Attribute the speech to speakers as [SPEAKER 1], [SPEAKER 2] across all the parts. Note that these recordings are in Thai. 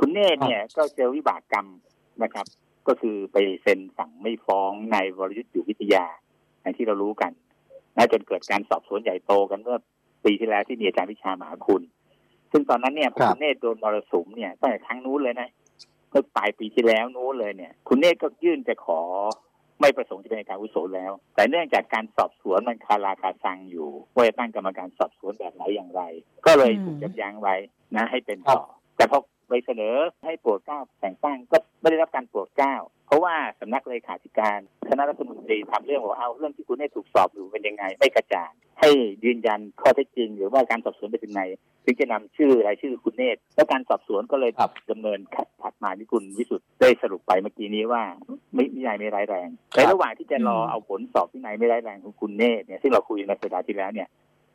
[SPEAKER 1] คุณเนตรเนี่ยก็เจอวิบากกรรมนะครับ ก็คือไปเซ็นสั่งไม่ฟ้องนายวรยุทธ์อยู่วิทยาอย่างที่เรารู้กันนะจนเกิดการสอบสวนใหญ่โตกันเมื่อปีที่แล้วที่มีอาจารย์วิชามหาคุณ ซึ่งตอนนั้นเนี่ยพอคุณเนตรโดนมรสุมเนี่ยตั้งแต่ครั้งนู้นเลยนะก็ปลายปีที่แล้วนู้นเลยเนี่ย คุณเนตรก็ยื่นจะขอไม่ประสงค์จะเป็นการอุโสแล้ว แต่เนื่องจากการสอบสวนมันคาราคาซังอยู่ว่าจะตั้งกรรมการสอบสวนแบบไหนอย่างไร ก็เลยถูกยับยั้งไว้นะ ให้เป็นต่อ แต่พอ ไปเสนอให้โปรดเกล้าแต่งตั้งก็ไม่ได้รับการโปรดเกล้าเพราะว่าสำนักเลขาธิการคณะรัฐมนตรีทำเรื่องว่าเอาเรื่องที่คุณได้ถูกสอบอยู่เป็นยังไง ไม่กระจ่างให้ยืนยันข้อเท็จจริง หรือว่าการสอบสวนไปถึงไหนถึงจะนำชื่อรายชื่อคุณเนตรแล้วการสอบสวนก็เลยดำเนินถัดมาที่คุณวิสุทธ์ได้สรุปไปเมื่อกี้นี้ว่าไม่วินัยไม่ร้ายแรงในระหว่างที่จะรอเอาผลสอบวินัยไม่ร้ายแรงของคุณเนตรเนี่ยซึ่งเราคุยในสัปดาห์ที่แล้วเนี่ย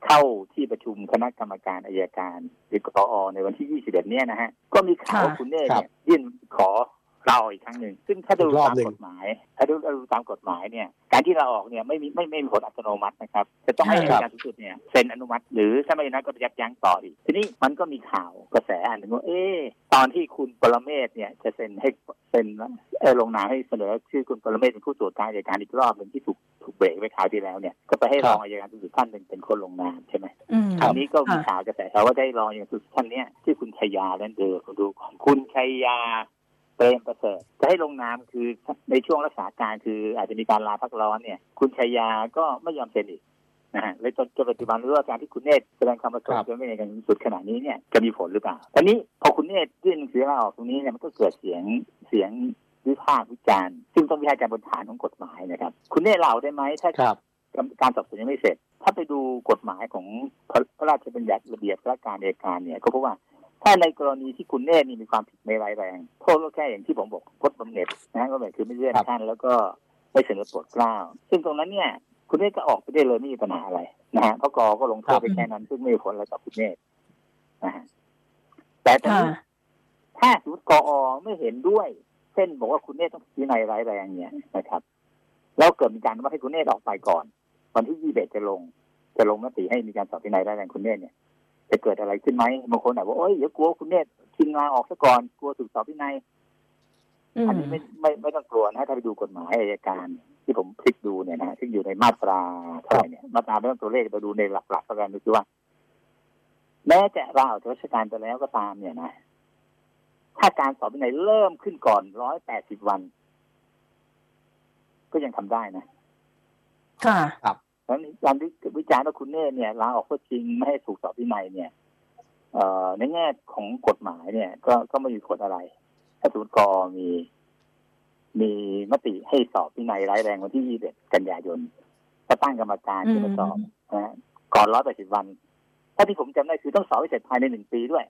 [SPEAKER 1] เข้าที่ประชุมคณะกรรมการอายการหรือกรอในวันที่ 21 เนี่ยนะฮะ ก็มีข่าวคุณเนตรเนี่ยยื่นขอเราอีกครั้งหนึ่ง ซึ่งถ้าดูตามกฎหมาย ถ้าดูดูตามกฎหมายเนี่ย การที่เราออกเนี่ยไม่มีไม่ไม่มีผลอัตโนมัตินะครับ จะต้องให้อัยการสูงสุดเนี่ยเซ็นอนุมัติ หรือถ้าไม่นั้นก็ยับยั้งต่ออีก ทีนี้มันก็มีข่าวกระแสอันหนึ่งว่าเอ๊ตอนที่คุณปรเมศเนี่ยจะเซ็นให้เซ็นเออลงนามให้เสนอชื่อคุณปรเมศเป็นผู้ตรวจการอัยการอีกรอบหนึ่งที่ถูกถูก เบรกไว้คราวที่แล้วเนี่ยก็ไปให้รองอัยการสูงสุดท่านหนึ่งเป็นคนลงนามใช่ไหมคราวนี้ก็มีข่าวกระแสข่าวว่าได้รองอัยการสูงสุดท่านเนี้ยที่คุณชัยยานั่นเดิมดูของคุณชัยยาเปรมประเสริฐจะให้ลงนามคือในช่วงรักษาการคืออาจจะมีการลาพักร้อนเนี่ย คุณชัยยาก็ไม่ยอมเซ็นอีกนะฮะเลยจนจนปัจจุบันรู้ว่าการที่คุณเนตรแสดงความประสงค์จะไม่ในการสุดขนาดนี้เนี่ยจะมีผลหรือเปล่าตอนนี้พอคุณเนตรยื่นหนังสือลาออกตรงนี้เนี่ยมันก็เกิดเสียงเสียง วิพากษ์วิจารณ์ซึ่งต้องวิจารณ์บนฐานของกฎหมายนะครับ คุณเนตรเล่าได้ไหมถ้าการสอบสวนยังไม่เสร็จ ถ้าไปดูกฎหมายของพระราชบัญญัติระเบียบราชการเอกการเนี่ยก็พบว่าถ้าในกรณีที่คุณเนตรนี่มีความผิดไม่ร้ายแรงโทษก็แค่อย่างที่ผมบอกพดบำเหน็จนะก็หมายคือไม่เลื่อนขั้นแล้วก็ไม่เสนอโปรดเกล้า ซึ่งตรงนั้นเนี่ย คุณเนตรก็ออกไปได้เลยไม่มีปัญหาอะไรนะฮะเพราะกอก็ลงโทษไปแค่นั้น ซึ่งไม่มีผลอะไรกับคุณเนตรนะฮะแต่ตอนนี้ถ้าสมมติกอไม่เห็นด้วย เช่น บอกว่าคุณเนตรต้องพินัยร้ายแรงเนี่ยนะครับ แล้วเกิดมีการว่าให้คุณเนตรออกไปก่อน วันที่ยี่เบจะลง จะลงมติให้มีการสอบพินัยร้ายแรงคุณเนตรเนี่ย จะเกิดอะไรขึ้นไหมบางคนอาจว่าโอ้ยเดี๋ยวกลัวคุณเนตรชิงลาออกซะก่อนกลัวถูกสอบพินัยอันนี้ไม่ไม่ไม่ต้องกลัวนะถ้าไปดูกฎหมายอายการ ที่ผมพลิกดูเนี่ยนะที่อยู่ในมาตราเท่าไหร่เนี่ยมาตราไม่ต้องตัวเลขเราดูในหลักๆแล้วกันก็คือว่าแม้จะลาออกจากราชการไปแล้วก็ตามเนี่ยนะ ถ้าการสอบพินัยเริ่มขึ้นก่อนร้อยแปดสิบวัน ก็ยังทำได้นะ
[SPEAKER 2] ค่ะ
[SPEAKER 1] ครับแล้วการวิจารณ์ว่าคุณเน่เนี่ยลาออกก็จริงไม่ให้ถูกสอบพินัยเนี่ยเอ่อในแง่ของกฎหมายเนี่ย ก็ก็ไม่มีผลอะไร ถ้าสูนกอมี มีมติให้สอบพินัยร้ายแรงวันที่ยี่สิบกันยายนก็ตั้งกรรมการที่มาสอบนะก่อนร้อยแปดสิบวัน ถ้าที่ผมจำได้คือต้องสอบให้เสร็จภายในหนึ่งปีด้วย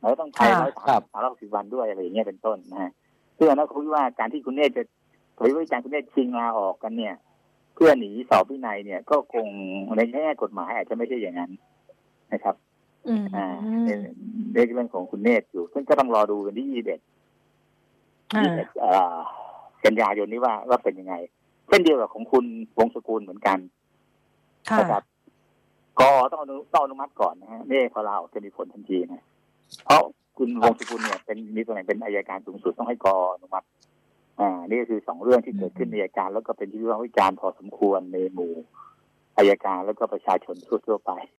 [SPEAKER 1] แล้วต้องใช้ร้อยสามสามร้อยสิบวันด้วยอะไรอย่างเงี้ยเป็นต้นนะฮะเพื่อนะคุณว่าการที่คุณเนตจะเผยว่าการคุณเนตชิงลาออกกันเนี่ยพื่อหนีสอบวินัยเนี่ย ก็คงในแง่กฎหมายอาจจะไม่ใช่อย่างนั้นนะครับอ่าในเรื่องของคุณเนตรอยู่ ซึ่งก็ต้องรอดูกันที่ยี่สิบเอ็ดยี่สิบเอ็ดกันยายนนี้ว่าว่าเป็นยังไงเช่นเดียวกับของคุณวงสกุลเหมือนกันนะครับก็ต้องต้องอนุมัติก่อนนะฮะไม่พอเราจะมีผลทันทีนะ เพราะคุณวงศกุลเนี่ยเป็นมีตำแหน่งเป็นอายการสูงสุดต้องให้กออนุมัติอ่า นี่ก็คือสองเรื่องที่เกิดขึ้นในอายการแล้วก็เป็นที่วิพากษ์วิจารณ์พอสมควรในหมู่อายการแล้วก็ประชาชนทั่วๆไป